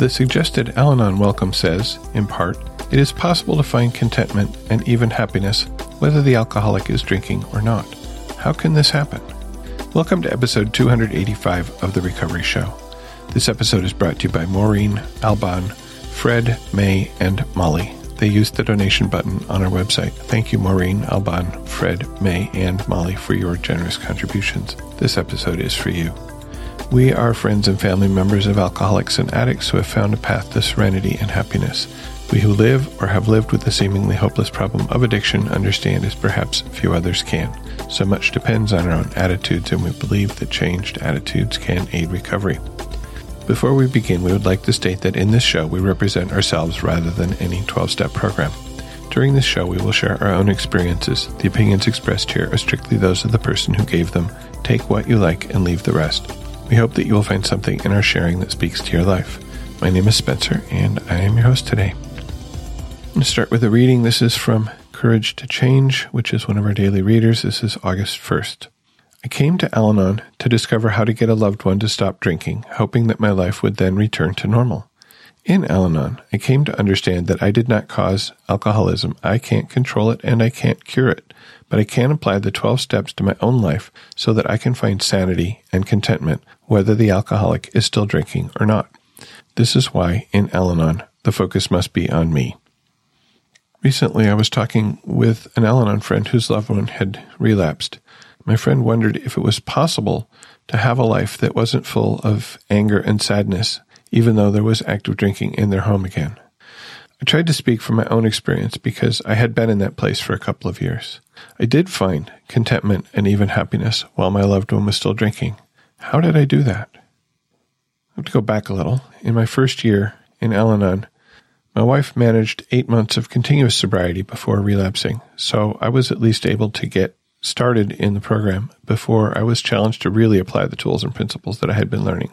The suggested Al Anon welcome says, in part, it is possible to find contentment and even happiness whether the alcoholic is drinking or not. How can this happen? Welcome to episode 285 of The Recovery Show. This episode is brought to you by Maureen, Alban, Fred, May, and Molly. They used the donation button on our website. Thank you, Maureen, Alban, Fred, May, and Molly, for your generous contributions. This episode is for you. We are friends and family members of alcoholics and addicts who have found a path to serenity and happiness. We who live or have lived with the seemingly hopeless problem of addiction understand as perhaps few others can. So much depends on our own attitudes, and we believe that changed attitudes can aid recovery. Before we begin, we would like to state that in this show we represent ourselves rather than any 12 step program. During this show, we will share our own experiences. The opinions expressed here are strictly those of the person who gave them. Take what you like and leave the rest. We hope that you will find something in our sharing that speaks to your life. My name is Spencer, and I am your host today. I'm going to start with a reading. This is from Courage to Change, which is one of our daily readers. This is August 1st. I came to Al Anon to discover how to get a loved one to stop drinking, hoping that my life would then return to normal. In Al Anon, I came to understand that I did not cause alcoholism. I can't control it and I can't cure it but I can apply the 12 steps to my own life so that I can find sanity and contentment, whether the alcoholic is still drinking or not. This is why, in Al Anon, the focus must be on me. Recently, I was talking with an Al Anon friend whose loved one had relapsed. My friend wondered if it was possible to have a life that wasn't full of anger and sadness, even though there was active drinking in their home again. I tried to speak from my own experience because I had been in that place for a couple of years. I did find contentment and even happiness while my loved one was still drinking. How did I do that? I have to go back a little. In my first year in Al Anon, my wife managed eight months of continuous sobriety before relapsing, so I was at least able to get started in the program before I was challenged to really apply the tools and principles that I had been learning.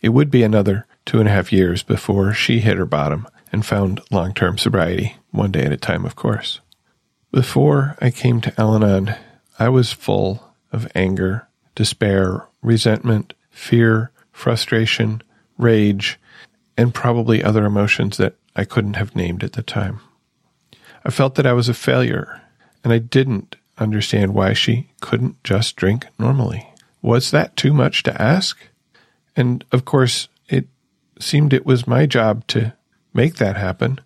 It would be another two and a half years before she hit her bottom and found long term sobriety, one day at a time, of course. Before I came to Al Anon, I was full of anger, despair, resentment, fear, frustration, rage, and probably other emotions that I couldn't have named at the time. I felt that I was a failure, and I didn't understand why she couldn't just drink normally. Was that too much to ask? And of course, it seemed it was my job to make that happen,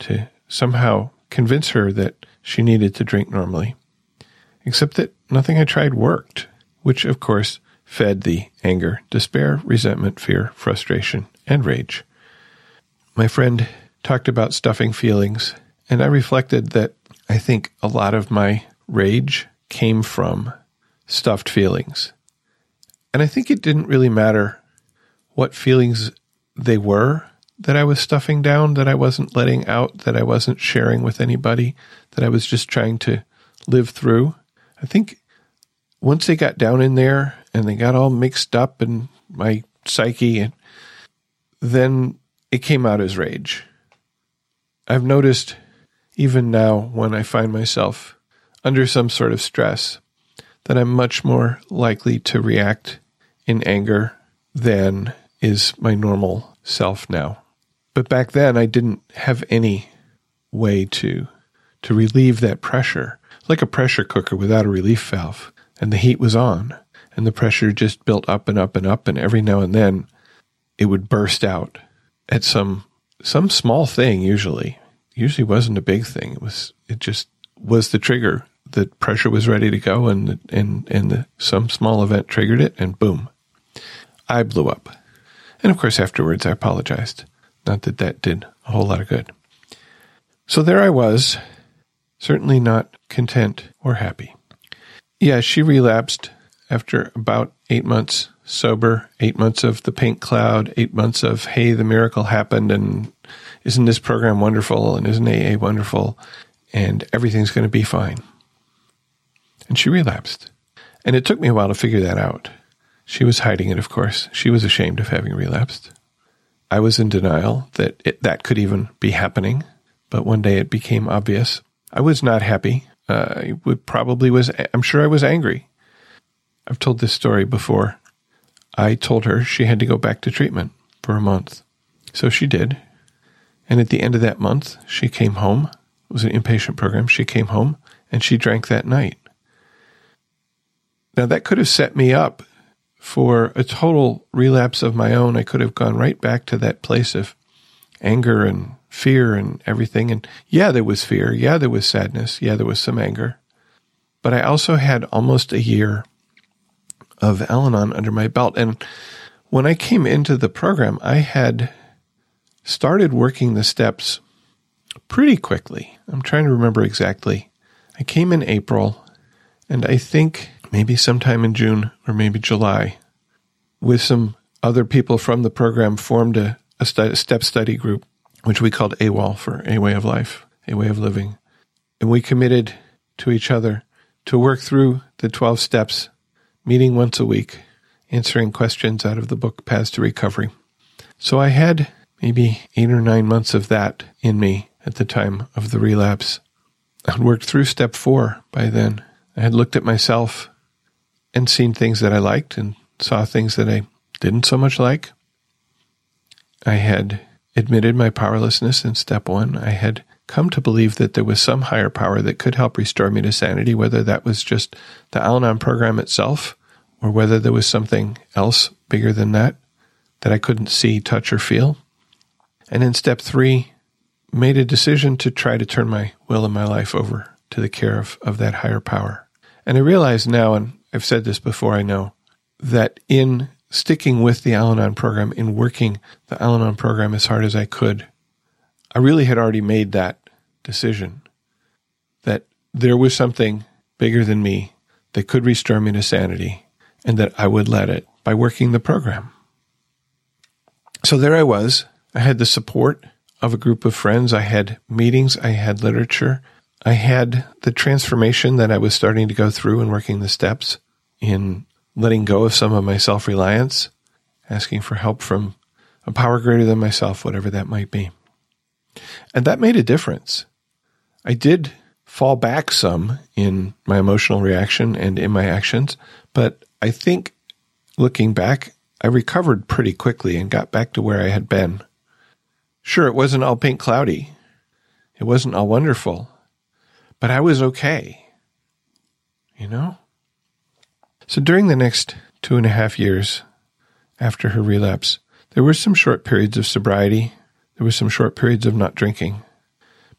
to somehow convince her that she needed to drink normally. Except that nothing I tried worked, which of course fed the anger, despair, resentment, fear, frustration, and rage. My friend talked about stuffing feelings, and I reflected that I think a lot of my rage came from stuffed feelings. And I think it didn't really matter what feelings they were that I was stuffing down, that I wasn't letting out, that I wasn't sharing with anybody, that I was just trying to live through. I think once they got down in there and they got all mixed up in my psyche, and then it came out as rage. I've noticed even now when I find myself under some sort of stress that I'm much more likely to react in anger than is my normal self now. But back then, I didn't have any way to to relieve that pressure, like a pressure cooker without a relief valve. And the heat was on, and the pressure just built up and up and up, and every now and then, it would burst out at some some small thing. Usually, usually wasn't a big thing. It was it just was the trigger. The pressure was ready to go, and and and the, some small event triggered it, and boom, I blew up. And of course, afterwards, I apologized. Not that that did a whole lot of good. So there I was, certainly not content or happy. Yeah, she relapsed after about eight months sober, eight months of the pink cloud, eight months of, hey, the miracle happened, and isn't this program wonderful, and isn't AA wonderful, and everything's going to be fine. And she relapsed. And it took me a while to figure that out. She was hiding it, of course. She was ashamed of having relapsed. I was in denial that it, that could even be happening, but one day it became obvious. I was not happy. Uh, I would probably was. I'm sure I was angry. I've told this story before. I told her she had to go back to treatment for a month. So she did. And at the end of that month, she came home. It was an inpatient program. She came home and she drank that night. Now, that could have set me up for a total relapse of my own. I could have gone right back to that place of anger and fear and everything. And yeah, there was fear. Yeah, there was sadness. Yeah, there was some anger. But I also had almost a year of Al Anon under my belt. And when I came into the program, I had started working the steps pretty quickly. I'm trying to remember exactly. I came in April, and I think maybe sometime in June or maybe July, with some other people from the program, formed a, a step study group, which we called AWOL for A Way of Life, A Way of Living. And we committed to each other to work through the 12 steps, meeting once a week, answering questions out of the book Paths to Recovery. So I had maybe eight or nine months of that in me at the time of the relapse. I'd worked through step four by then. I had looked at myself and seen things that I liked and saw things that I didn't so much like. I had admitted my powerlessness in step one. I had come to believe that there was some higher power that could help restore me to sanity, whether that was just the Al Anon program itself or whether there was something else bigger than that that I couldn't see, touch, or feel. And in step three, made a decision to try to turn my will and my life over to the care of, of that higher power. And I realize now, and I've said this before, I know, that in sticking with the Al Anon program, in working the Al Anon program as hard as I could, I really had already made that decision that there was something bigger than me that could restore me to sanity and that I would let it by working the program. So there I was I had the support of a group of friends. I had meetings. I had literature. I had the transformation that I was starting to go through and working the steps in letting go of some of my self reliance, asking for help from a power greater than myself, whatever that might be. And that made a difference. I did fall back some in my emotional reaction and in my actions, but I think looking back, I recovered pretty quickly and got back to where I had been Sure, it wasn't all pink cloudy. It wasn't all wonderful, but I was okay. You know? So during the next two and a half years after her relapse, there were some short periods of sobriety. There were some short periods of not drinking.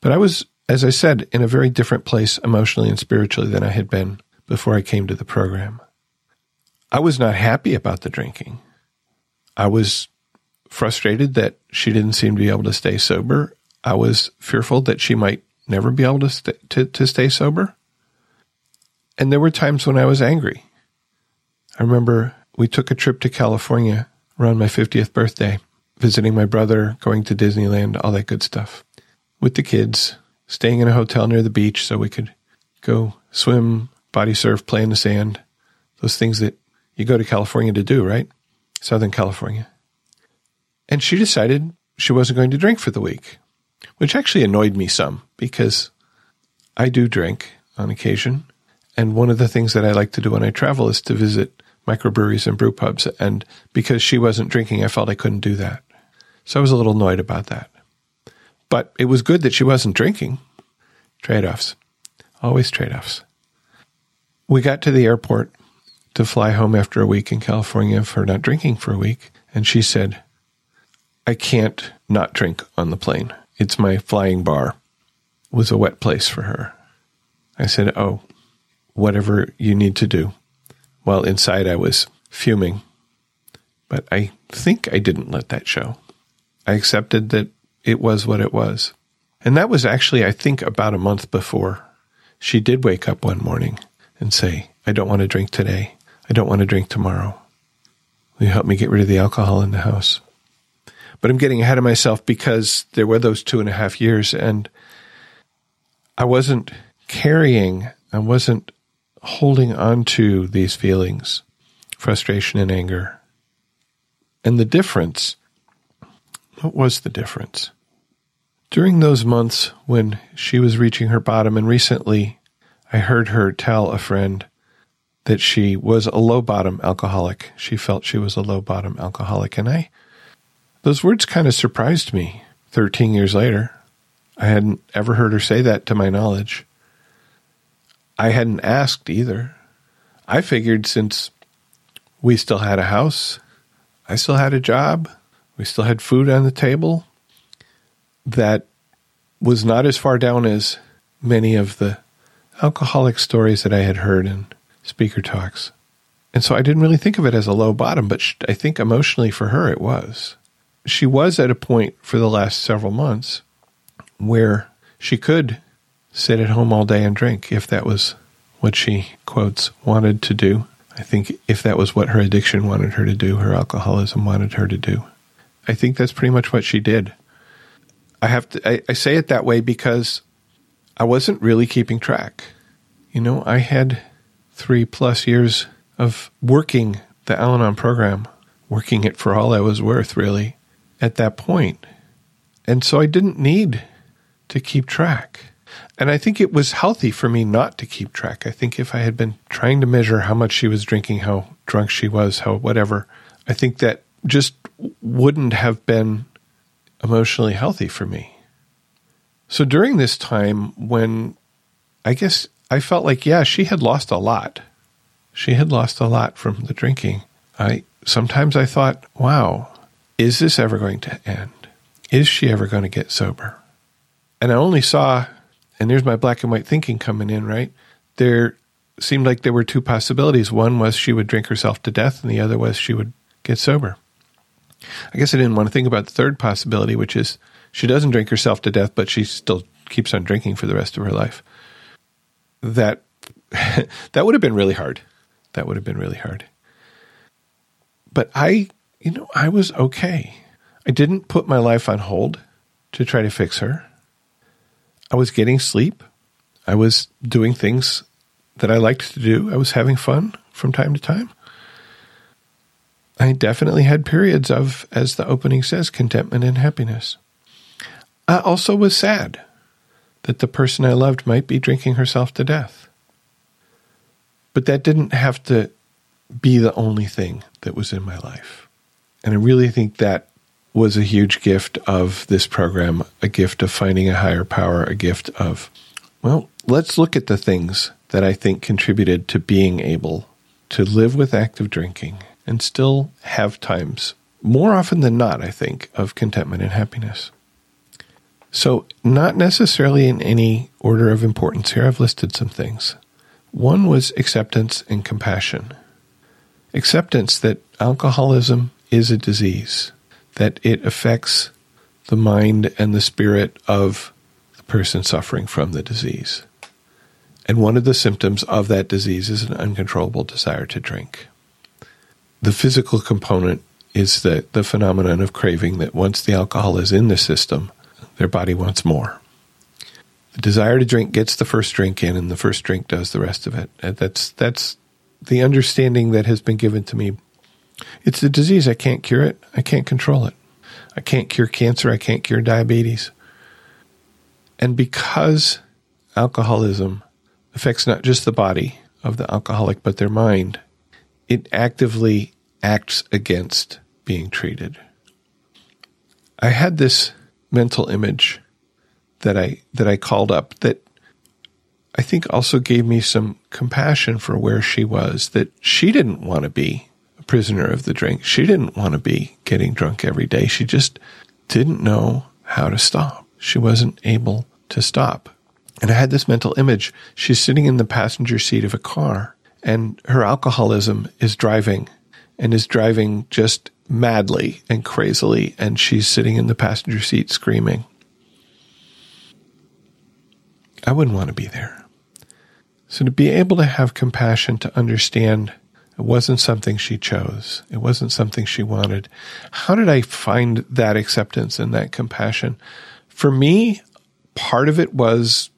But I was, as I said, in a very different place emotionally and spiritually than I had been before I came to the program. I was not happy about the drinking. I was frustrated that she didn't seem to be able to stay sober. I was fearful that she might never be able to, st- to, to stay sober. And there were times when I was angry. I remember we took a trip to California around my 50th birthday, visiting my brother, going to Disneyland, all that good stuff with the kids, staying in a hotel near the beach so we could go swim, body surf, play in the sand. Those things that you go to California to do, right? Southern California. And she decided she wasn't going to drink for the week, which actually annoyed me some because I do drink on occasion. And one of the things that I like to do when I travel is to visit microbreweries and brew pubs. And because she wasn't drinking, I felt I couldn't do that. So I was a little annoyed about that. But it was good that she wasn't drinking. Trade offs. Always trade offs. We got to the airport to fly home after a week in California for not drinking for a week. And she said, I can't not drink on the plane. It's my flying bar. Was a wet place for her. I said, Oh, whatever you need to do. While inside I was fuming. But I think I didn't let that show. I accepted that it was what it was. And that was actually, I think, about a month before she did wake up one morning and say, I don't want to drink today. I don't want to drink tomorrow. Will you help me get rid of the alcohol in the house? But I'm getting ahead of myself because there were those two and a half years and I wasn't carrying, I wasn't holding on to these feelings, frustration and anger. And the difference, what was the difference? During those months when she was reaching her bottom, and recently I heard her tell a friend that she was a low bottom alcoholic. She felt she was a low bottom alcoholic. And I those words kind of surprised me 13 years later. I hadn't ever heard her say that to my knowledge. I hadn't asked either. I figured since we still had a house, I still had a job, we still had food on the table, that was not as far down as many of the alcoholic stories that I had heard in speaker talks. And so I didn't really think of it as a low bottom, but I think emotionally for her it was. She was at a point for the last several months where she could sit at home all day and drink if that was what she, quotes, wanted to do. I think if that was what her addiction wanted her to do, her alcoholism wanted her to do. I think that's pretty much what she did. I have to, I, I say it that way because I wasn't really keeping track. You know, I had three plus years of working the Al Anon program, working it for all I was worth, really, at that point. And so I didn't need to keep track. And I think it was healthy for me not to keep track. I think if I had been trying to measure how much she was drinking, how drunk she was, how whatever, I think that just wouldn't have been emotionally healthy for me. So during this time, when I guess I felt like, yeah, she had lost a lot. She had lost a lot from the drinking. I sometimes I thought, wow, is this ever going to end? Is she ever going to get sober? And I only saw, and there's my black and white thinking coming in, right? There seemed like there were two possibilities. One was she would drink herself to death, and the other was she would get sober. I guess I didn't want to think about the third possibility, which is she doesn't drink herself to death, but she still keeps on drinking for the rest of her life. That that would have been really hard. That would have been really hard. But I, you know, I was okay. I didn't put my life on hold to try to fix her. I was getting sleep. I was doing things that I liked to do. I was having fun from time to time. I definitely had periods of, as the opening says, contentment and happiness. I also was sad that the person I loved might be drinking herself to death. But that didn't have to be the only thing that was in my life. And I really think that was a huge gift of this program, a gift of finding a higher power, a gift of, well, let's look at the things that I think contributed to being able to live with active drinking and still have times, more often than not, I think, of contentment and happiness. So, not necessarily in any order of importance here, I've listed some things. One was acceptance and compassion. Acceptance that alcoholism is a disease, that it affects the mind and the spirit of the person suffering from the disease. And one of the symptoms of that disease is an uncontrollable desire to drink. The physical component is the, the phenomenon of craving that once the alcohol is in the system, their body wants more. The desire to drink gets the first drink in, and the first drink does the rest of it. That's that's the understanding that has been given to me. It's a disease. I can't cure it. I can't control it. I can't cure cancer. I can't cure diabetes. And because alcoholism affects not just the body of the alcoholic, but their mind, it actively acts against being treated. I had this mental image that I that I called up that I think also gave me some compassion for where she was that she didn't want to be prisoner of the drink. She didn't want to be getting drunk every day. She just didn't know how to stop. She wasn't able to stop. And I had this mental image. She's sitting in the passenger seat of a car and her alcoholism is driving and is driving just madly and crazily, and she's sitting in the passenger seat screaming. I wouldn't want to be there. So to be able to have compassion, to understand it wasn't something she chose, it wasn't something she wanted. How did I find that acceptance and that compassion? For me, part of it was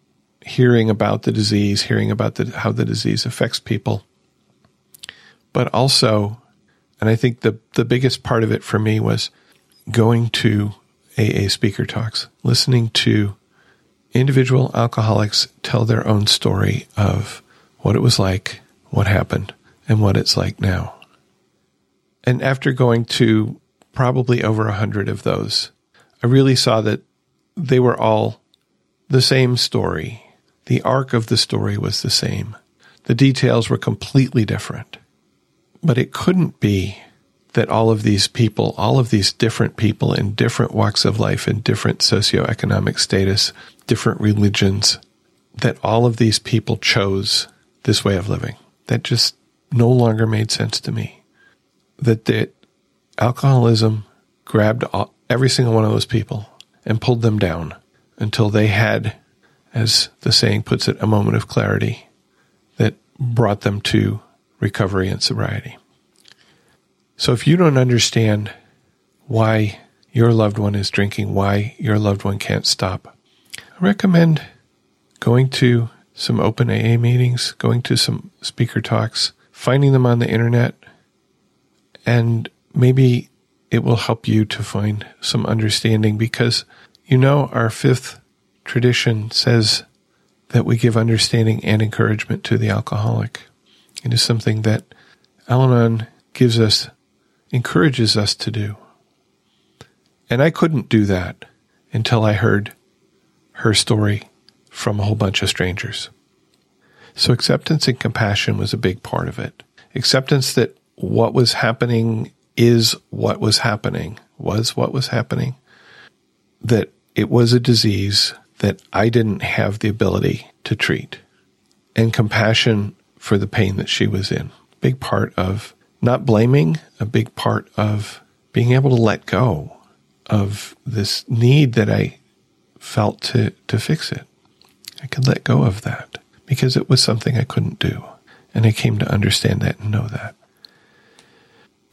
hearing about the disease, hearing about the, how the disease affects people, but also and I think the, the biggest part of it for me was going to AA speaker talks, listening to individual alcoholics tell their own story of what it was like, what happened, and what it's like now. And after going to probably over a hundred of those, I really saw that they were all the same story. The arc of the story was the same. The details were completely different. But it couldn't be that all of these people, all of these different people in different walks of life, in different socioeconomic status, different religions, that all of these people chose this way of living. That just no longer made sense to me. That that alcoholism grabbed all, every single one of those people and pulled them down until they had, as the saying puts it, a moment of clarity that brought them to recovery and sobriety. So if you don't understand why your loved one is drinking, why your loved one can't stop, I recommend going to some open AA meetings, going to some speaker talks, finding them on the internet, and maybe it will help you to find some understanding because you know our fifth tradition says that we give understanding and encouragement to the alcoholic. It is something that Al Anon gives us, encourages us to do. And I couldn't do that until I heard her story from a whole bunch of strangers. So acceptance and compassion was a big part of it. Acceptance that what was happening is what was happening, was what was happening, that it was a disease that I didn't have the ability to treat, and compassion for the pain that she was in. Big part of not blaming, a big part of being able to let go of this need that I felt to, to fix it. I could let go of that because it was something I couldn't do. And I came to understand that and know that.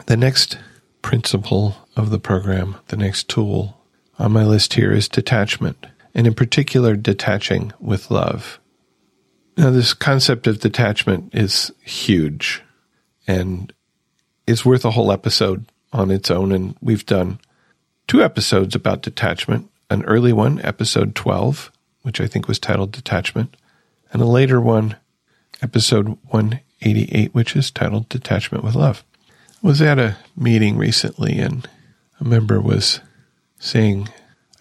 The next principle of the program, the next tool on my list here is detachment, and in particular, detaching with love. Now, this concept of detachment is huge and is worth a whole episode on its own. And we've done two episodes about detachment an early one, episode 12, which I think was titled Detachment, and a later one, episode 188, which is titled Detachment with Love. I was at a meeting recently and a member was saying,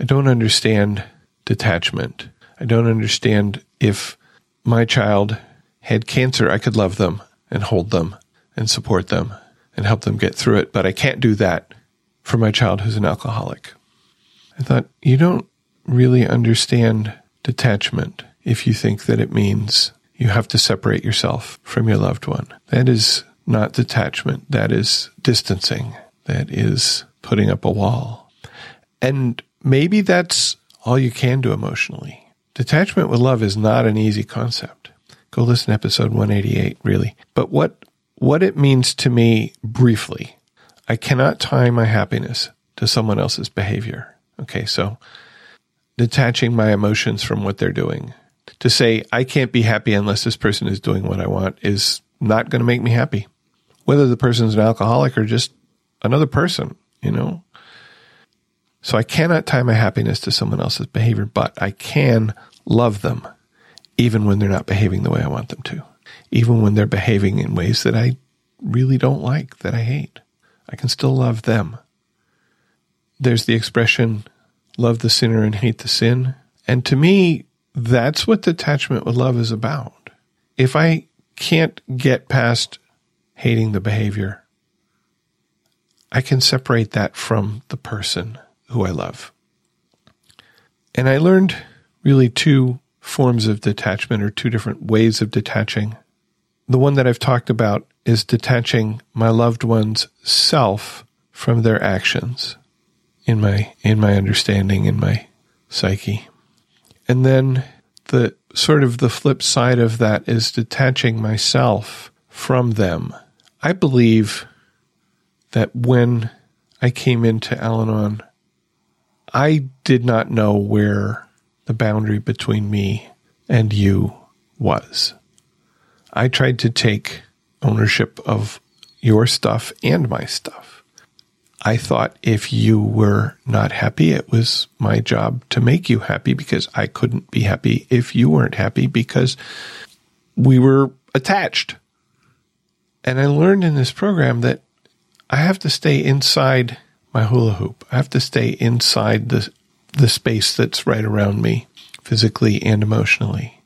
I don't understand detachment. I don't understand if my child had cancer, I could love them and hold them and support them and help them get through it, but I can't do that for my child who's an alcoholic. I thought, you don't really understand detachment if you think that it means you have to separate yourself from your loved one. That is not detachment. That is distancing. That is putting up a wall. And maybe that's all you can do emotionally. Detachment with love is not an easy concept. Go listen to episode 188, really. But what, what it means to me briefly, I cannot tie my happiness to someone else's behavior. Okay. So detaching my emotions from what they're doing. To say, I can't be happy unless this person is doing what I want is not going to make me happy. Whether the person's an alcoholic or just another person, you know? So I cannot tie my happiness to someone else's behavior, but I can love them even when they're not behaving the way I want them to, even when they're behaving in ways that I really don't like, that I hate. I can still love them. There's the expression, love the sinner and hate the sin. And to me, that's what detachment with love is about. If I can't get past hating the behavior, I can separate that from the person who I love. And I learned really two forms of detachment or two different ways of detaching. The one that I've talked about is detaching my loved one's self from their actions in my in my understanding in my psyche and then the sort of the flip side of that is detaching myself from them. I believe that when i came into al-anon i did not know where the boundary between me and you was. I tried to take ownership of your stuff and my stuff I thought if you were not happy, it was my job to make you happy because I couldn't be happy if you weren't happy because we were attached. And I learned in this program that I have to stay inside my hula hoop. I have to stay inside the the space that's right around me, physically and emotionally,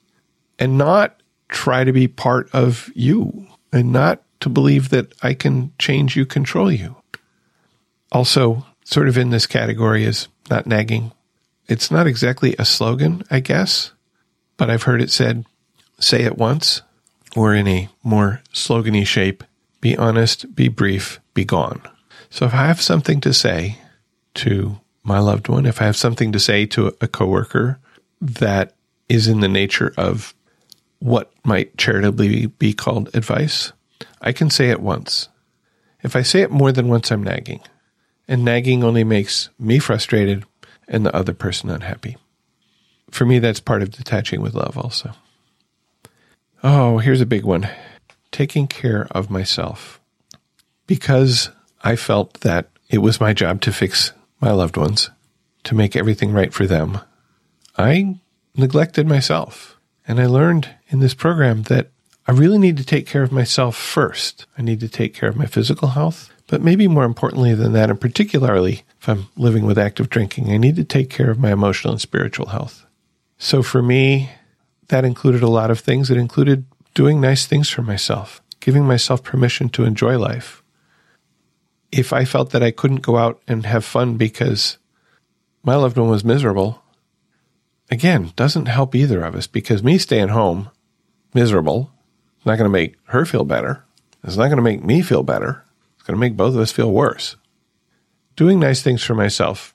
and not try to be part of you, and not to believe that I can change you, control you. Also, sort of in this category is not nagging. It's not exactly a slogan, I guess, but I've heard it said, say it once, or in a more slogany shape, be honest, be brief, be gone. So if I have something to say to my loved one, if I have something to say to a coworker that is in the nature of what might charitably be called advice, I can say it once. If I say it more than once, I'm nagging. And nagging only makes me frustrated and the other person unhappy. For me, that's part of detaching with love, also. Oh, here's a big one taking care of myself. Because I felt that it was my job to fix my loved ones, to make everything right for them. I neglected myself. And I learned in this program that I really need to take care of myself first. I need to take care of my physical health, but maybe more importantly than that, and particularly if I'm living with active drinking, I need to take care of my emotional and spiritual health. So for me, that included a lot of things. It included doing nice things for myself, giving myself permission to enjoy life, if I felt that I couldn't go out and have fun because my loved one was miserable, again, doesn't help either of us because me staying home miserable is not going to make her feel better. It's not going to make me feel better. Going to make both of us feel worse. Doing nice things for myself,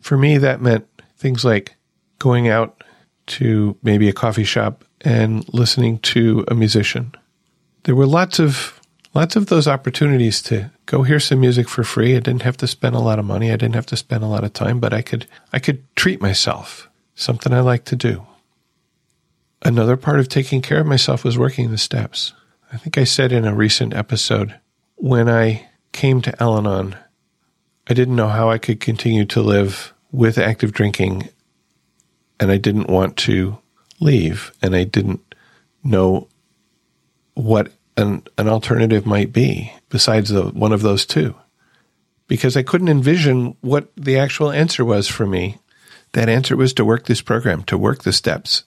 for me, that meant things like going out to maybe a coffee shop and listening to a musician. There were lots of lots of those opportunities to go hear some music for free. I didn't have to spend a lot of money. I didn't have to spend a lot of time, but I could I could treat myself. Something I like to do. Another part of taking care of myself was working the steps. I think I said in a recent episode when I came to Al Anon, I didn't know how I could continue to live with active drinking and I didn't want to leave and I didn't know what an, an alternative might be besides the, one of those two. Because I couldn't envision what the actual answer was for me. That answer was to work this program, to work the steps,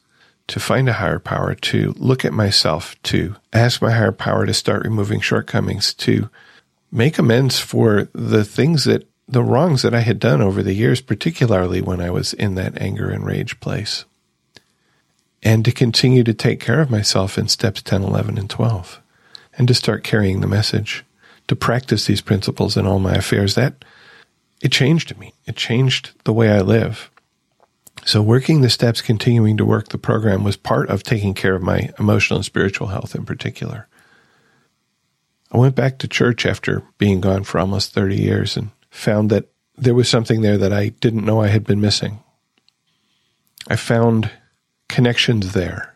to find a higher power, to look at myself, to ask my higher power to start removing shortcomings, to make amends for the things that, the wrongs that I had done over the years, particularly when I was in that anger and rage place. And to continue to take care of myself in steps 10, 11, and 12 and to start carrying the message, to practice these principles in all my affairs. That it changed me. It changed the way I live. So working the steps, continuing to work the program was part of taking care of my emotional and spiritual health in particular. I went back to church after being gone for almost 30 years and found that there was something there that I didn't know I had been missing. I found connections there.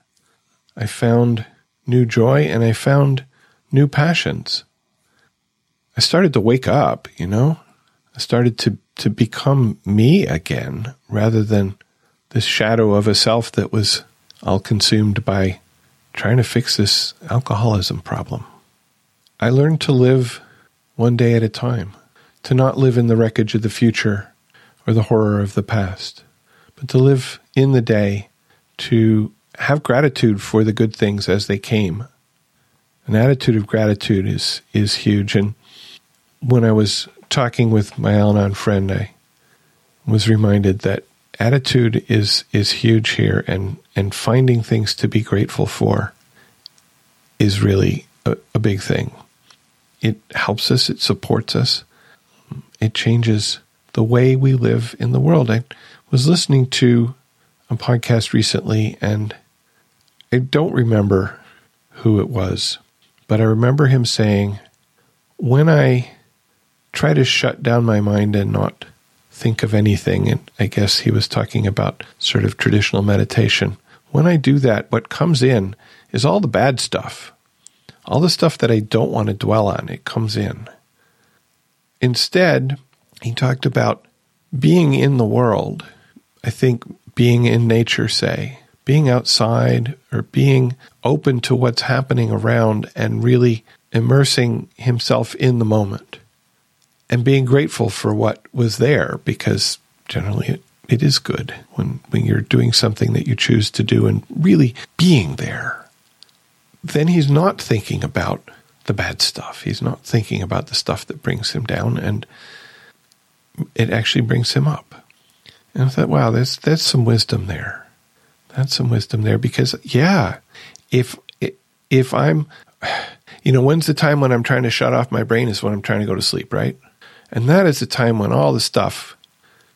I found new joy and I found new passions. I started to wake up, you know? I started to, to become me again rather than this shadow of a self that was all consumed by trying to fix this alcoholism problem. I learned to live one day at a time, to not live in the wreckage of the future or the horror of the past, but to live in the day, to have gratitude for the good things as they came an attitude of gratitude is is huge. And when I was talking with my Al-Anon friend, I was reminded that attitude is is huge here, and and finding things to be grateful for is really a, a big thing. It helps us. It supports us. It changes the way we live in the world. I was listening to a podcast recently, and I don't remember who it was, but I remember him saying, when I try to shut down my mind and not think of anything, and I guess he was talking about sort of traditional meditation, when I do that, what comes in is all the bad stuff. All the stuff that I don't want to dwell on, it comes in. Instead, he talked about being in the world. I think being in nature, say, being outside or being open to what's happening around and really immersing himself in the moment. and being grateful for what was there because generally it, it is good when, when you're doing something that you choose to do and really being there. Then he's not thinking about the bad stuff. He's not thinking about the stuff that brings him down and it actually brings him up. And I thought, wow, that's there's some wisdom there. That's some wisdom there because yeah, if if I'm you know, when's the time when I'm trying to shut off my brain is when I'm trying to go to sleep, right? And that is the time when all the stuff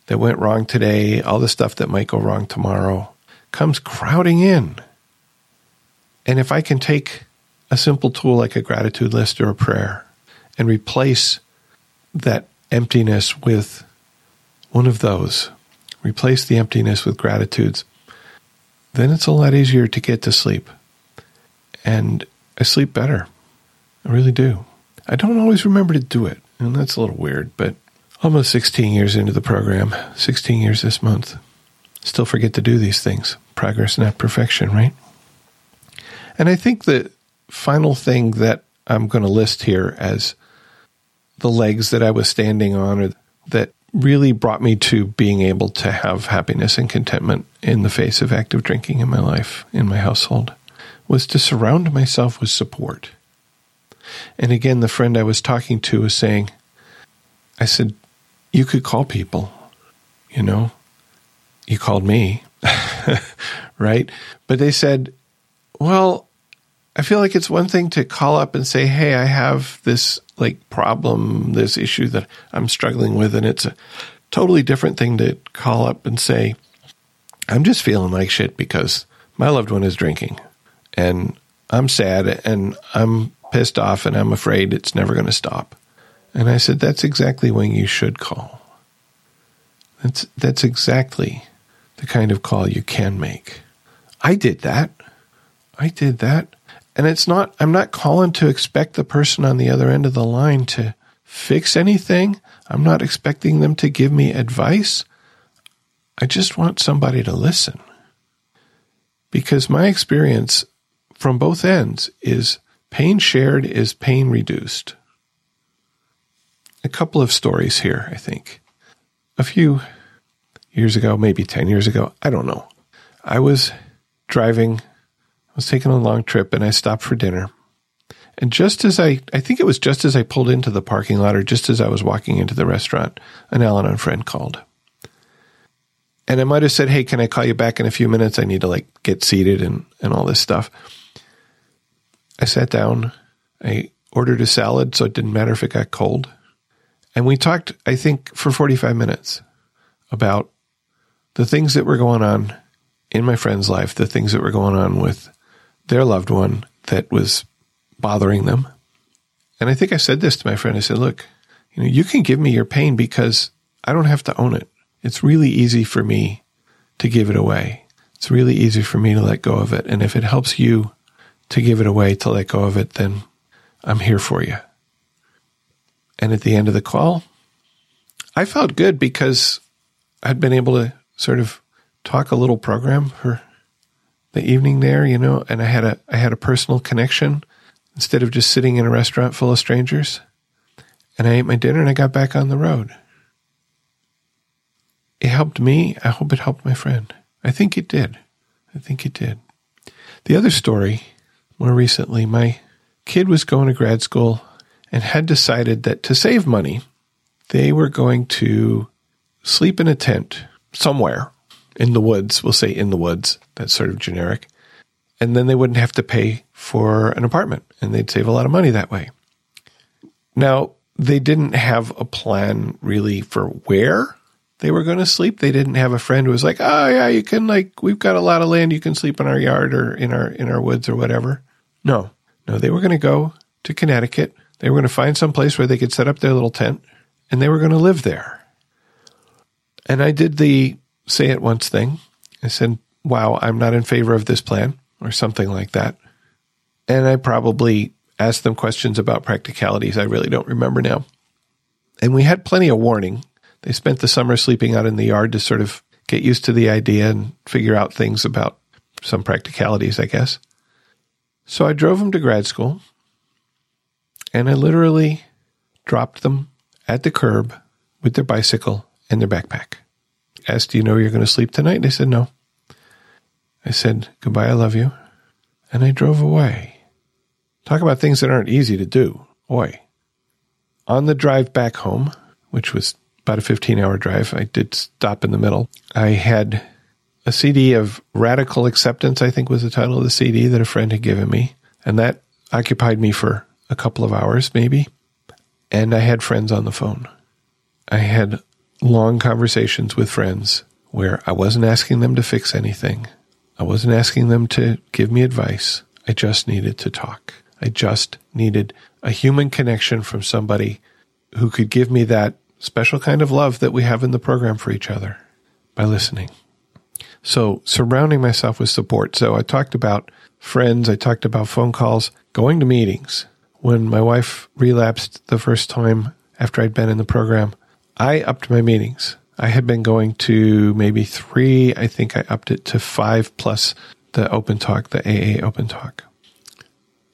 that went wrong today, all the stuff that might go wrong tomorrow comes crowding in. And if I can take a simple tool like a gratitude list or a prayer and replace that emptiness with one of those, replace the emptiness with gratitudes, then it's a lot easier to get to sleep. And I sleep better. I really do. I don't always remember to do it, and that's a little weird, but almost 16 years into the program, 16 years this month, still forget to do these things. Progress, not perfection, right? And I think the final thing that I'm going to list here as the legs that I was standing on or that really brought me to being able to have happiness and contentment in the face of active drinking in my life, in my household, was to surround myself with support. And again, the friend I was talking to was saying, I said, you could call people, you know, you called me, right? But they said, well, I feel like it's one thing to call up and say, "Hey, I have this like problem, this issue that I'm struggling with," and it's a totally different thing to call up and say, "I'm just feeling like shit because my loved one is drinking, and I'm sad and I'm pissed off and I'm afraid it's never going to stop." And I said, "That's exactly when you should call. That's that's exactly the kind of call you can make." I did that. I did that. And it's not, I'm not calling to expect the person on the other end of the line to fix anything. I'm not expecting them to give me advice. I just want somebody to listen. Because my experience from both ends is pain shared is pain reduced. A couple of stories here, I think. A few years ago, maybe 10 years ago, I don't know. I was driving was taking a long trip and I stopped for dinner. And just as I, I think it was just as I pulled into the parking lot or just as I was walking into the restaurant, an Al Anon friend called. And I might have said, Hey, can I call you back in a few minutes? I need to like get seated and, and all this stuff. I sat down. I ordered a salad, so it didn't matter if it got cold. And we talked, I think, for 45 minutes about the things that were going on in my friend's life, the things that were going on with their loved one that was bothering them. And I think I said this to my friend. I said, look, you know, you can give me your pain because I don't have to own it. It's really easy for me to give it away. It's really easy for me to let go of it. And if it helps you to give it away, to let go of it, then I'm here for you. And at the end of the call, I felt good because I'd been able to sort of talk a little program for the evening there, you know, and I had a I had a personal connection instead of just sitting in a restaurant full of strangers. And I ate my dinner and I got back on the road. It helped me. I hope it helped my friend. I think it did. I think it did. The other story, more recently, my kid was going to grad school and had decided that to save money, they were going to sleep in a tent somewhere in the woods. We'll say in the woods. That's sort of generic. And then they wouldn't have to pay for an apartment and they'd save a lot of money that way. Now, they didn't have a plan really for where they were going to sleep. They didn't have a friend who was like, "Oh yeah, you can like we've got a lot of land, you can sleep in our yard or in our in our woods or whatever." No. No, they were going to go to Connecticut. They were going to find some place where they could set up their little tent and they were going to live there. And I did the say it once thing. I said, wow, I'm not in favor of this plan or something like that. And I probably asked them questions about practicalities. I really don't remember now. And we had plenty of warning. They spent the summer sleeping out in the yard to sort of get used to the idea and figure out things about some practicalities, I guess. So I drove them to grad school and I literally dropped them at the curb with their bicycle and their backpack. Asked, Do you know you're going to sleep tonight? They said, No. I said, Goodbye, I love you. And I drove away. Talk about things that aren't easy to do. Oi. On the drive back home, which was about a 15 hour drive, I did stop in the middle. I had a CD of Radical Acceptance, I think was the title of the CD that a friend had given me. And that occupied me for a couple of hours, maybe. And I had friends on the phone. I had long conversations with friends where I wasn't asking them to fix anything. I wasn't asking them to give me advice. I just needed to talk. I just needed a human connection from somebody who could give me that special kind of love that we have in the program for each other by listening. So surrounding myself with support. So I talked about friends. I talked about phone calls, going to meetings. When my wife relapsed the first time after I'd been in the program, I upped my meetings. I had been going to maybe three. I think I upped it to five plus the open talk, the AA open talk.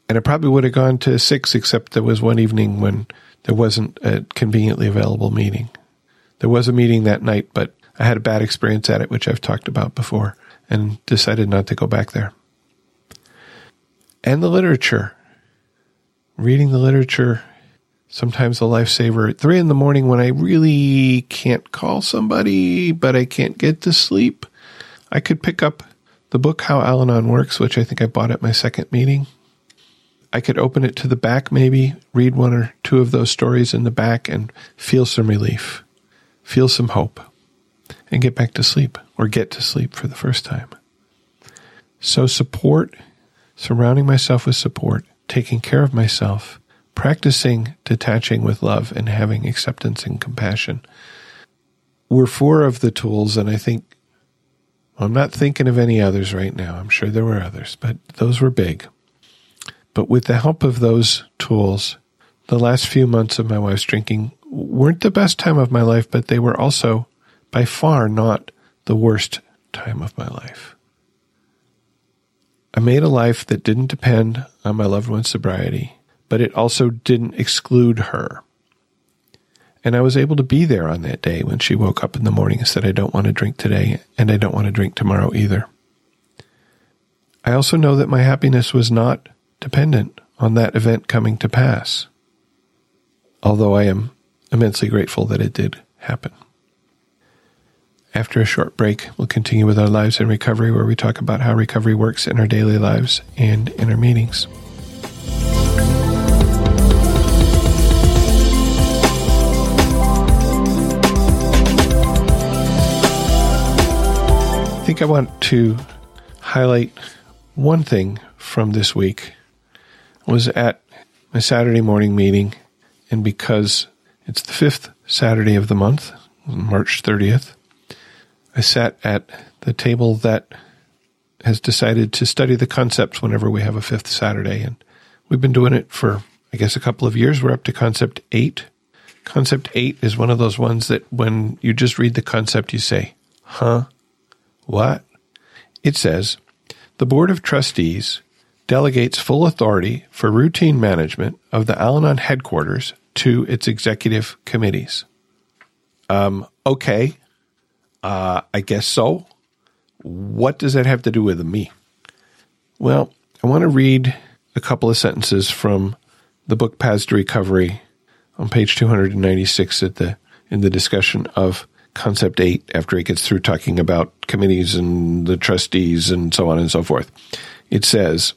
And I probably would have gone to six, except there was one evening when there wasn't a conveniently available meeting. There was a meeting that night, but I had a bad experience at it, which I've talked about before, and decided not to go back there. And the literature. Reading the literature, sometimes a lifesaver at three in the morning when I really can't call somebody, but I can't get to sleep. I could pick up the book How Al Anon Works, which I think I bought at my second meeting. I could open it to the back, maybe read one or two of those stories in the back and feel some relief, feel some hope, and get back to sleep or get to sleep for the first time. So, support, surrounding myself with support, taking care of myself, practicing detaching with love and having acceptance and compassion were four of the tools, and I think I'm not thinking of any others right now. I'm sure there were others, but those were big. But with the help of those tools, the last few months of my wife's drinking weren't the best time of my life, but they were also by far not the worst time of my life. I made a life that didn't depend on my loved one's sobriety, but it also didn't exclude her. And I was able to be there on that day when she woke up in the morning and said, I don't want to drink today, and I don't want to drink tomorrow either. I also know that my happiness was not dependent on that event coming to pass, although I am immensely grateful that it did happen. After a short break, we'll continue with our lives in recovery, where we talk about how recovery works in our daily lives and in our meetings. Think I want to highlight one thing from this week I was at my Saturday morning meeting, and because it's the fifth Saturday of the month, March 30th, I sat at the table that has decided to study the concepts whenever we have a fifth Saturday. And we've been doing it for, I guess, a couple of years. We're up to concept eight. Concept eight is one of those ones that when you just read the concept, you say, huh? What? It says, the Board of Trustees delegates full authority for routine management of the Al Anon headquarters to its executive committees. Um, okay, uh, I guess so. What does that have to do with me? Well, I want to read a couple of sentences from the book Paths to Recovery on page 296 at the in the discussion of concept 8 after it gets through talking about committees and the trustees and so on and so forth. It says,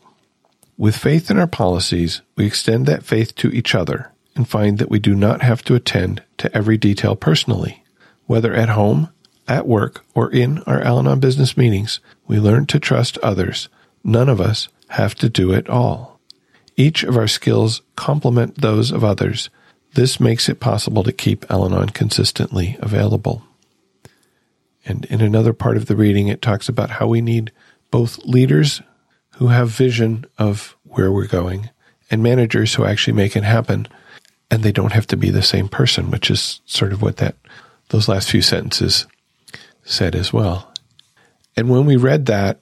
with faith in our policies, we extend that faith to each other and find that we do not have to attend to every detail personally. Whether at home, at work, or in our Al Anon business meetings, we learn to trust others. None of us have to do it all. Each of our skills complement those of others. This makes it possible to keep Al Anon consistently available. And in another part of the reading, it talks about how we need both leaders who have vision of where we're going and managers who actually make it happen. And they don't have to be the same person, which is sort of what that, those last few sentences said as well. And when we read that,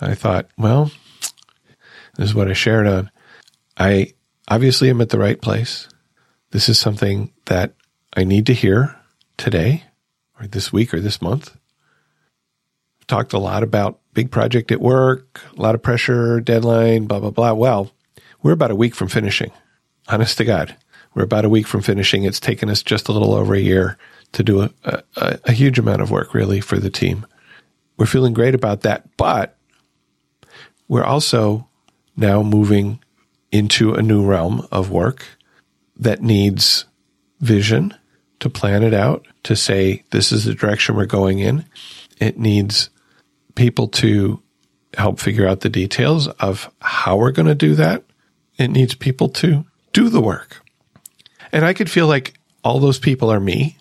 I thought, well, this is what I shared on. I obviously am at the right place. This is something that I need to hear today or this week or this month. I've talked a lot about big project at work, a lot of pressure, deadline, blah, blah, blah. Well, we're about a week from finishing. Honest to God, we're about a week from finishing. It's taken us just a little over a year to do a, a, a huge amount of work, really, for the team. We're feeling great about that, but we're also now moving into a new realm of work that needs vision to plan it out, to say, this is the direction we're going in. It needs people to help figure out the details of how we're going to do that. It needs people to do the work. And I could feel like all those people are me,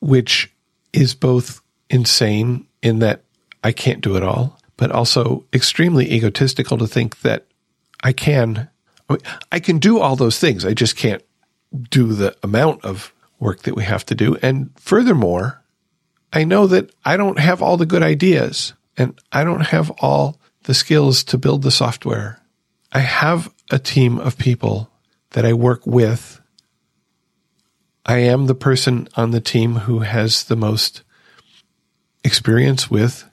which is both insane in that I can't do it all, but also extremely egotistical to think that I can I can do all those things. I just can't do the amount of work that we have to do. And furthermore, I know that I don't have all the good ideas and I don't have all the skills to build the software. I have a team of people that I work with. I am the person on the team who has the most experience with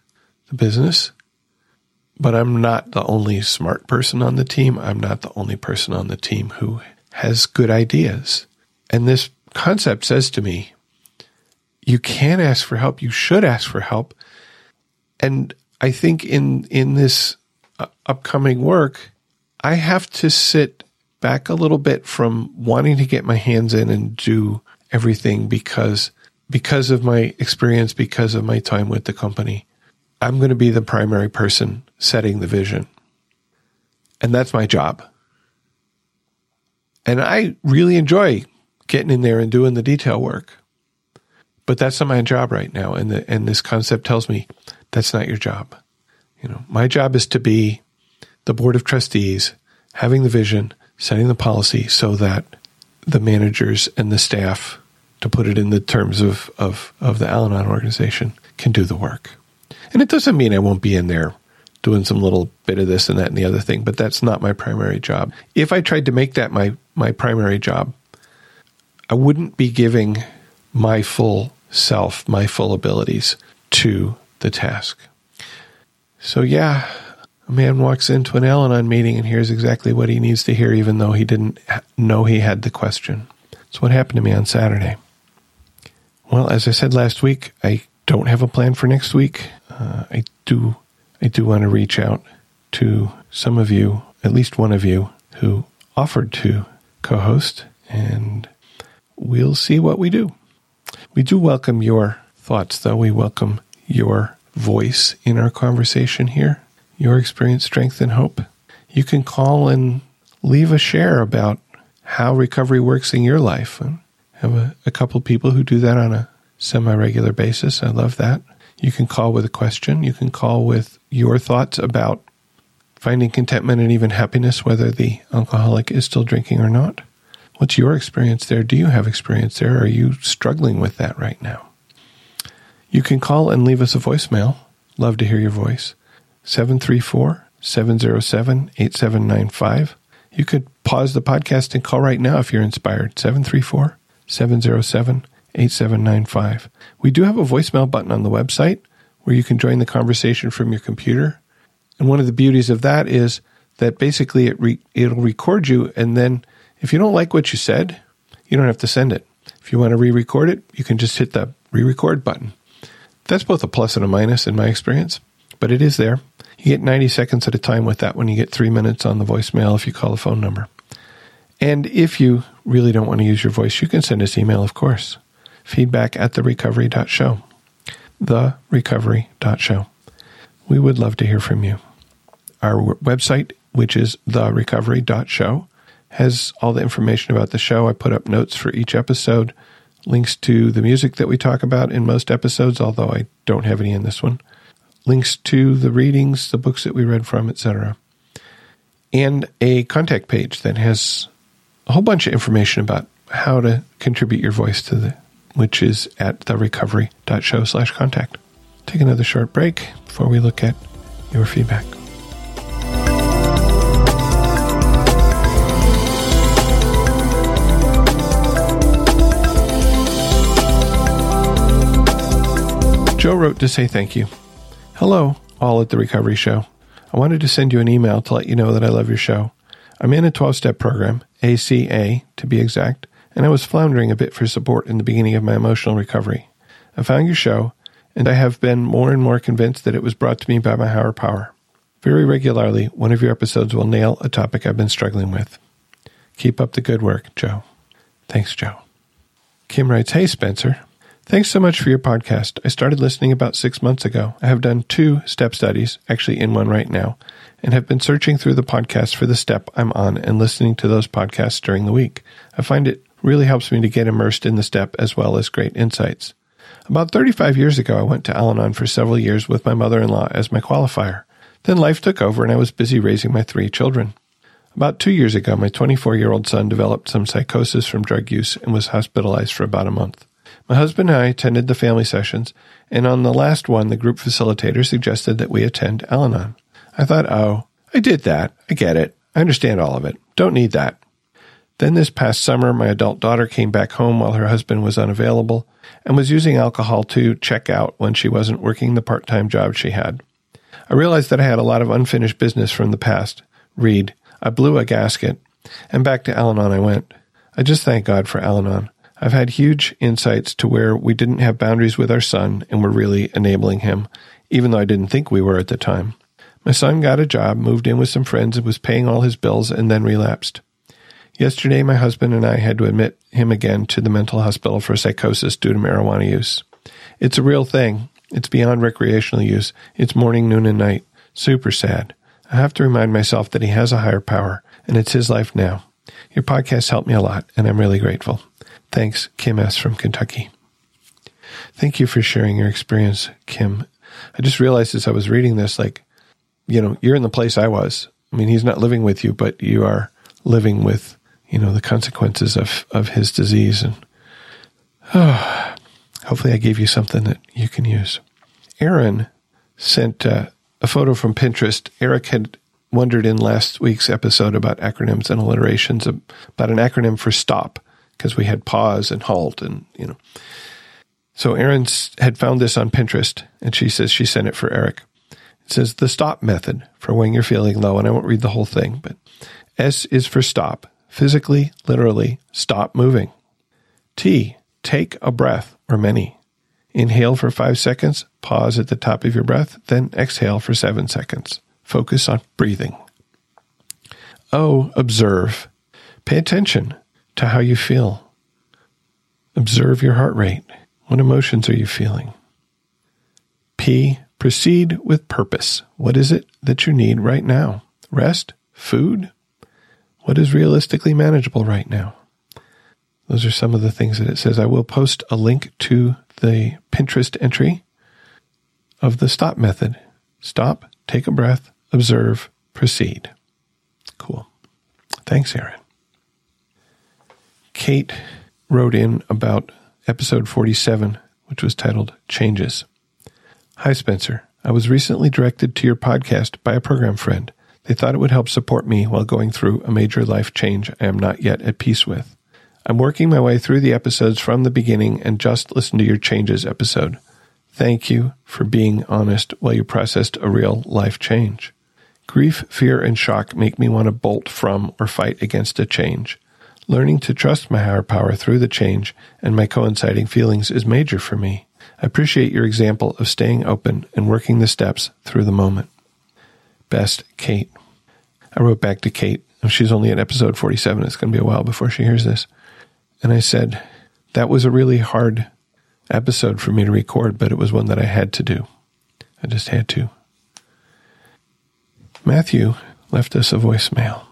the business, but I'm not the only smart person on the team. I'm not the only person on the team who has good ideas. And this concept says to me, you can ask for help. You should ask for help. And I think in, in this uh, upcoming work, I have to sit back a little bit from wanting to get my hands in and do everything because, because of my experience, because of my time with the company. I'm going to be the primary person setting the vision. And that's my job. And I really enjoy getting in there and doing the detail work. But that's not my job right now. And the, and this concept tells me that's not your job. You know, my job is to be the board of trustees, having the vision, setting the policy so that the managers and the staff, to put it in the terms of, of, of the Al Anon organization, can do the work. And it doesn't mean I won't be in there doing some little bit of this and that and the other thing, but that's not my primary job. If I tried to make that my, my primary job, I wouldn't be giving my full self, my full abilities to the task. So, yeah, a man walks into an Al Anon meeting and hears exactly what he needs to hear, even though he didn't know he had the question. That's what happened to me on Saturday. Well, as I said last week, I don't have a plan for next week. Uh, I do I do want to reach out to some of you, at least one of you, who offered to co host, and we'll see what we do. We do welcome your thoughts, though. We welcome your voice in our conversation here, your experience, strength, and hope. You can call and leave a share about how recovery works in your life. I have a, a couple people who do that on a semi regular basis. I love that. You can call with a question. You can call with your thoughts about finding contentment and even happiness, whether the alcoholic is still drinking or not. What's your experience there? Do you have experience there? Are you struggling with that right now? You can call and leave us a voicemail. Love to hear your voice. 734 707 8795. You could pause the podcast and call right now if you're inspired. 734 707 8795. We do have a voicemail button on the website where you can join the conversation from your computer. And one of the beauties of that is that basically it re- it'll record you and then if you don't like what you said, you don't have to send it. If you want to re-record it, you can just hit the re-record button. That's both a plus and a minus in my experience, but it is there. You get 90 seconds at a time with that when you get 3 minutes on the voicemail if you call the phone number. And if you really don't want to use your voice, you can send us email, of course feedback at therecovery.show. Therecovery.show. We would love to hear from you. Our website, which is therecovery.show, has all the information about the show. I put up notes for each episode, links to the music that we talk about in most episodes, although I don't have any in this one, links to the readings, the books that we read from, etc. And a contact page that has a whole bunch of information about how to contribute your voice to the which is at therecovery.show slash contact. Take another short break before we look at your feedback. Joe wrote to say thank you. Hello, all at the Recovery Show. I wanted to send you an email to let you know that I love your show. I'm in a 12 step program, ACA to be exact, and I was floundering a bit for support in the beginning of my emotional recovery. I found your show, and I have been more and more convinced that it was brought to me by my higher power. Very regularly, one of your episodes will nail a topic I've been struggling with. Keep up the good work, Joe. Thanks, Joe. Kim writes, Hey, Spencer. Thanks so much for your podcast. I started listening about six months ago. I have done two step studies, actually in one right now, and have been searching through the podcast for the step I'm on and listening to those podcasts during the week. I find it really helps me to get immersed in the step as well as great insights. About 35 years ago, I went to Al Anon for several years with my mother in law as my qualifier. Then life took over and I was busy raising my three children. About two years ago, my 24 year old son developed some psychosis from drug use and was hospitalized for about a month. My husband and I attended the family sessions, and on the last one, the group facilitator suggested that we attend Al Anon. I thought, oh, I did that. I get it. I understand all of it. Don't need that. Then this past summer, my adult daughter came back home while her husband was unavailable and was using alcohol to check out when she wasn't working the part time job she had. I realized that I had a lot of unfinished business from the past. Read, I blew a gasket, and back to Al Anon I went. I just thank God for Al Anon. I've had huge insights to where we didn't have boundaries with our son and were really enabling him, even though I didn't think we were at the time. My son got a job, moved in with some friends, and was paying all his bills, and then relapsed. Yesterday, my husband and I had to admit him again to the mental hospital for psychosis due to marijuana use. It's a real thing. It's beyond recreational use. It's morning, noon, and night. Super sad. I have to remind myself that he has a higher power, and it's his life now. Your podcast helped me a lot, and I'm really grateful. Thanks, Kim S. from Kentucky. Thank you for sharing your experience, Kim. I just realized as I was reading this, like, you know, you're in the place I was. I mean, he's not living with you, but you are living with, you know, the consequences of, of his disease. And oh, hopefully I gave you something that you can use. Aaron sent uh, a photo from Pinterest. Eric had wondered in last week's episode about acronyms and alliterations about an acronym for STOP because we had pause and halt and you know. So Erin had found this on Pinterest and she says she sent it for Eric. It says the stop method for when you're feeling low, and I won't read the whole thing, but S is for stop, physically, literally, stop moving. T, take a breath or many. Inhale for five seconds, pause at the top of your breath, then exhale for seven seconds. Focus on breathing. O, observe. Pay attention to how you feel. Observe your heart rate. What emotions are you feeling? P, proceed with purpose. What is it that you need right now? Rest? Food? What is realistically manageable right now? Those are some of the things that it says. I will post a link to the Pinterest entry of the stop method. Stop, take a breath, observe, proceed. Cool. Thanks, Aaron. Kate wrote in about episode 47, which was titled Changes. Hi, Spencer. I was recently directed to your podcast by a program friend. They thought it would help support me while going through a major life change I am not yet at peace with. I'm working my way through the episodes from the beginning and just listened to your changes episode. Thank you for being honest while you processed a real life change. Grief, fear, and shock make me want to bolt from or fight against a change. Learning to trust my higher power through the change and my coinciding feelings is major for me. I appreciate your example of staying open and working the steps through the moment. Best, Kate. I wrote back to Kate. She's only at episode 47. It's going to be a while before she hears this. And I said, that was a really hard episode for me to record, but it was one that I had to do. I just had to. Matthew left us a voicemail.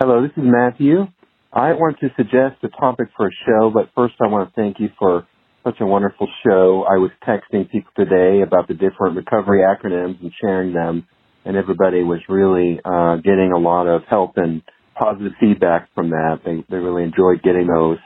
Hello, this is Matthew. I want to suggest a topic for a show, but first I want to thank you for such a wonderful show. I was texting people today about the different recovery acronyms and sharing them, and everybody was really uh, getting a lot of help and positive feedback from that. They they really enjoyed getting those.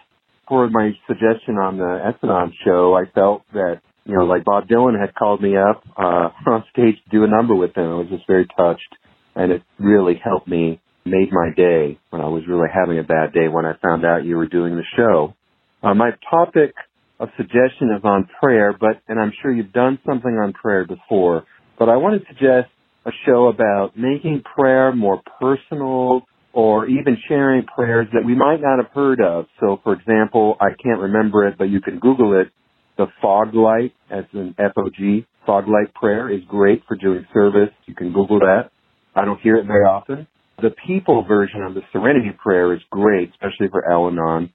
For my suggestion on the S-Anon show, I felt that you know, like Bob Dylan had called me up uh, on stage to do a number with him. I was just very touched, and it really helped me, made my day when I was really having a bad day when I found out you were doing the show. Uh, my topic of suggestion is on prayer, but, and I'm sure you've done something on prayer before, but I want to suggest a show about making prayer more personal or even sharing prayers that we might not have heard of. So for example, I can't remember it, but you can Google it. The fog light, as an F-O-G, fog light prayer is great for doing service. You can Google that. I don't hear it very often. The people version of the serenity prayer is great, especially for Al-Anon.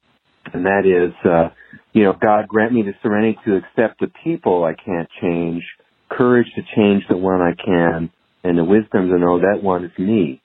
And that is, uh, you know, God grant me the serenity to accept the people I can't change, courage to change the one I can, and the wisdom to know that one is me.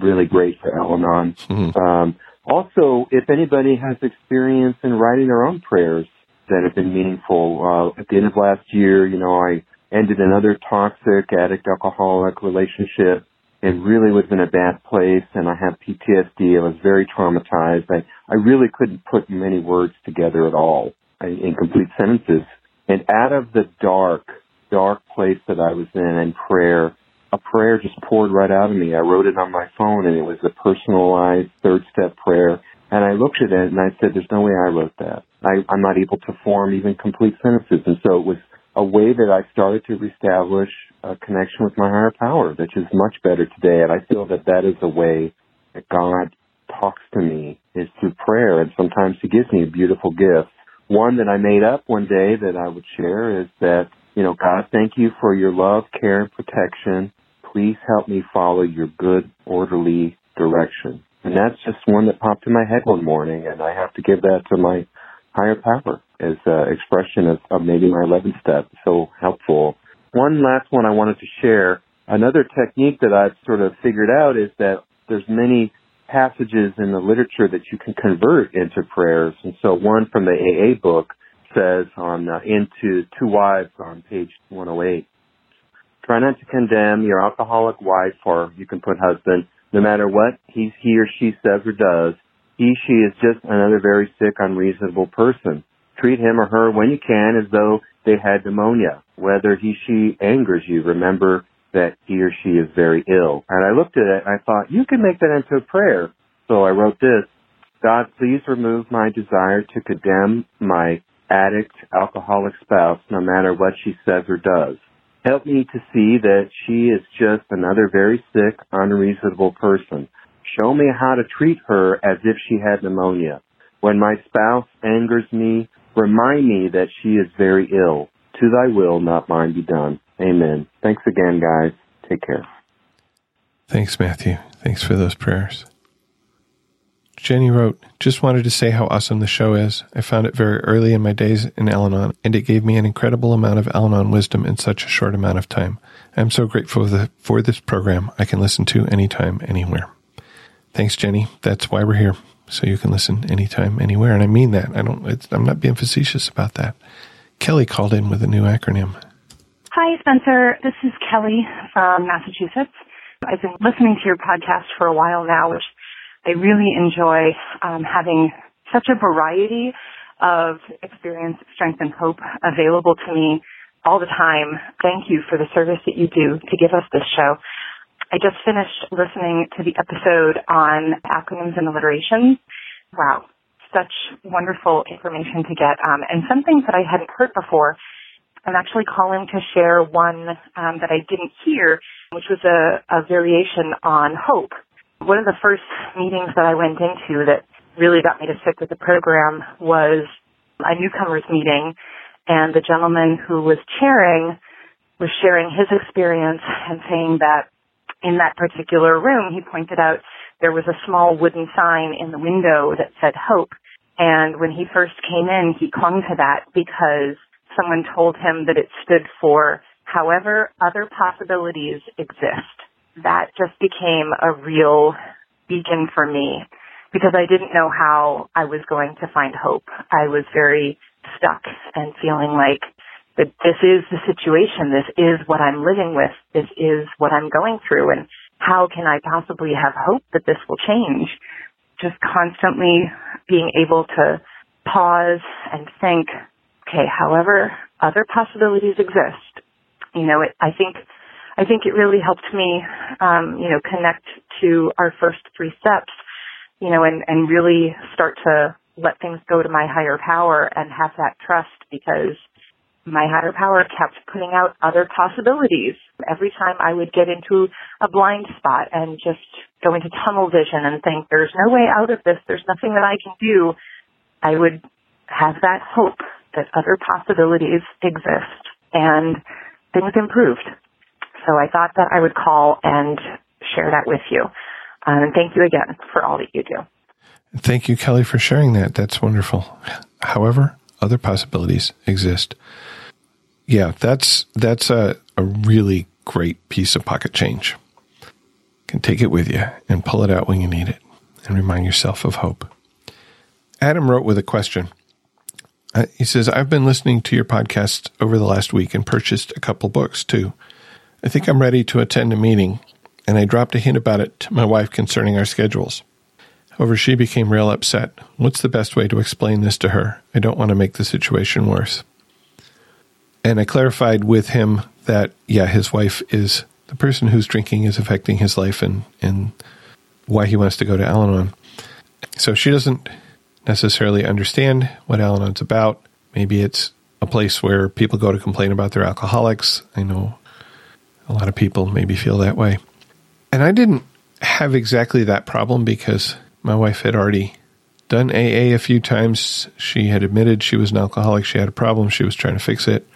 Really great for Al-Anon. Mm-hmm. Um, also, if anybody has experience in writing their own prayers that have been meaningful, uh, at the end of last year, you know, I ended another toxic addict alcoholic relationship and really was in a bad place and I have PTSD. I was very traumatized. I, I really couldn't put many words together at all in complete sentences. And out of the dark, dark place that I was in and prayer, a prayer just poured right out of me. I wrote it on my phone and it was a personalized third step prayer. And I looked at it and I said, there's no way I wrote that. I, I'm not able to form even complete sentences. And so it was a way that I started to reestablish a connection with my higher power, which is much better today. And I feel that that is a way that God talks to me is through prayer. And sometimes he gives me a beautiful gift. One that I made up one day that I would share is that, you know, God, thank you for your love, care, and protection. Please help me follow your good, orderly direction. And that's just one that popped in my head one morning, and I have to give that to my higher power as an expression of, of maybe my 11th step. So helpful. One last one I wanted to share. Another technique that I've sort of figured out is that there's many passages in the literature that you can convert into prayers. And so one from the AA book says on uh, in To Wives on page 108. Try not to condemn your alcoholic wife or you can put husband, no matter what he, he or she says or does. He, she is just another very sick, unreasonable person. Treat him or her when you can as though they had pneumonia. Whether he, she angers you, remember that he or she is very ill. And I looked at it and I thought, you can make that into a prayer. So I wrote this, God, please remove my desire to condemn my addict, alcoholic spouse, no matter what she says or does. Help me to see that she is just another very sick, unreasonable person. Show me how to treat her as if she had pneumonia. When my spouse angers me, remind me that she is very ill. To thy will, not mine be done. Amen. Thanks again, guys. Take care. Thanks, Matthew. Thanks for those prayers. Jenny wrote, Just wanted to say how awesome the show is. I found it very early in my days in Al Anon, and it gave me an incredible amount of Al Anon wisdom in such a short amount of time. I am so grateful for this program I can listen to anytime, anywhere. Thanks, Jenny. That's why we're here, so you can listen anytime, anywhere. And I mean that. I don't. I'm not being facetious about that. Kelly called in with a new acronym. Hi, Spencer. This is Kelly from Massachusetts. I've been listening to your podcast for a while now, which I really enjoy um, having such a variety of experience, strength, and hope available to me all the time. Thank you for the service that you do to give us this show. I just finished listening to the episode on acronyms and alliterations. Wow, such wonderful information to get, um, and some things that I hadn't heard before I'm actually calling to share one um, that I didn't hear, which was a, a variation on hope. One of the first meetings that I went into that really got me to stick with the program was a newcomers meeting, and the gentleman who was chairing was sharing his experience and saying that in that particular room, he pointed out there was a small wooden sign in the window that said hope. And when he first came in, he clung to that because someone told him that it stood for however other possibilities exist. That just became a real beacon for me because I didn't know how I was going to find hope. I was very stuck and feeling like that this is the situation. This is what I'm living with. This is what I'm going through. And how can I possibly have hope that this will change? Just constantly being able to pause and think, okay, however other possibilities exist, you know, it, I think, I think it really helped me, um, you know, connect to our first three steps, you know, and, and really start to let things go to my higher power and have that trust because my higher power kept putting out other possibilities. Every time I would get into a blind spot and just go into tunnel vision and think, there's no way out of this, there's nothing that I can do, I would have that hope that other possibilities exist and things improved. So I thought that I would call and share that with you. Um, and thank you again for all that you do. Thank you, Kelly, for sharing that. That's wonderful. However, other possibilities exist. Yeah, that's that's a, a really great piece of pocket change. You can take it with you and pull it out when you need it and remind yourself of hope. Adam wrote with a question. Uh, he says, I've been listening to your podcast over the last week and purchased a couple books too. I think I'm ready to attend a meeting, and I dropped a hint about it to my wife concerning our schedules. However, she became real upset. What's the best way to explain this to her? I don't want to make the situation worse. And I clarified with him that, yeah, his wife is the person who's drinking is affecting his life and, and why he wants to go to Al Anon. So she doesn't necessarily understand what Al Anon's about. Maybe it's a place where people go to complain about their alcoholics. I know a lot of people maybe feel that way. And I didn't have exactly that problem because my wife had already done AA a few times. She had admitted she was an alcoholic. She had a problem. She was trying to fix it,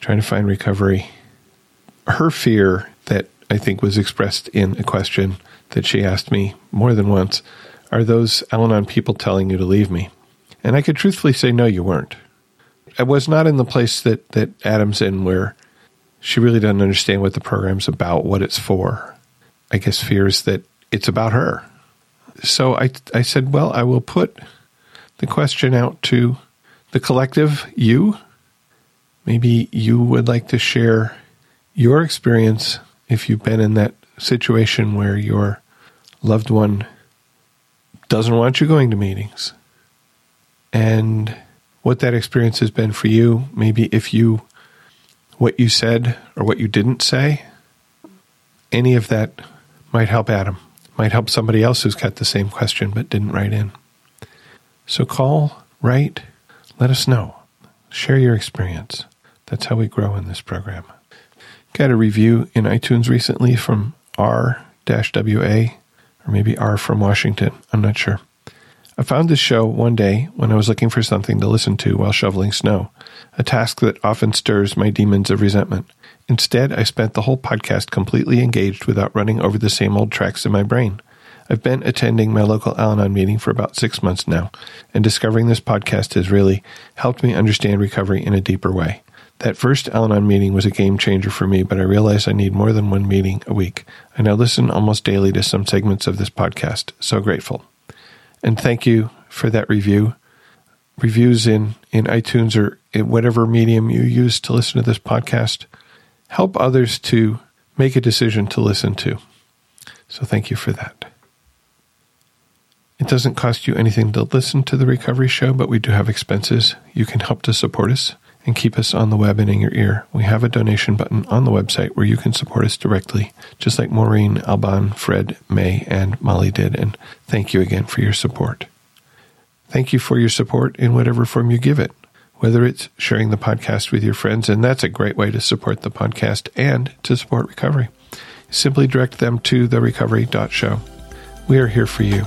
trying to find recovery. Her fear that I think was expressed in a question that she asked me more than once are those Al Anon people telling you to leave me? And I could truthfully say, no, you weren't. I was not in the place that, that Adam's in where she really doesn't understand what the program's about, what it's for. I guess fears that it's about her. So I, I said, well, I will put the question out to the collective, you. Maybe you would like to share your experience if you've been in that situation where your loved one doesn't want you going to meetings. And what that experience has been for you, maybe if you, what you said or what you didn't say, any of that might help Adam, might help somebody else who's got the same question but didn't write in. So call, write, let us know. Share your experience. That's how we grow in this program. Got a review in iTunes recently from R-WA or maybe R from Washington. I'm not sure. I found this show one day when I was looking for something to listen to while shoveling snow, a task that often stirs my demons of resentment. Instead, I spent the whole podcast completely engaged without running over the same old tracks in my brain. I've been attending my local Al Anon meeting for about six months now, and discovering this podcast has really helped me understand recovery in a deeper way. That first Al Anon meeting was a game changer for me, but I realized I need more than one meeting a week. I now listen almost daily to some segments of this podcast. So grateful. And thank you for that review. Reviews in, in iTunes or in whatever medium you use to listen to this podcast help others to make a decision to listen to. So thank you for that. It doesn't cost you anything to listen to the recovery show, but we do have expenses. You can help to support us and keep us on the web and in your ear. We have a donation button on the website where you can support us directly, just like Maureen, Alban, Fred, May, and Molly did. And thank you again for your support. Thank you for your support in whatever form you give it, whether it's sharing the podcast with your friends, and that's a great way to support the podcast and to support recovery. Simply direct them to the therecovery.show. We are here for you.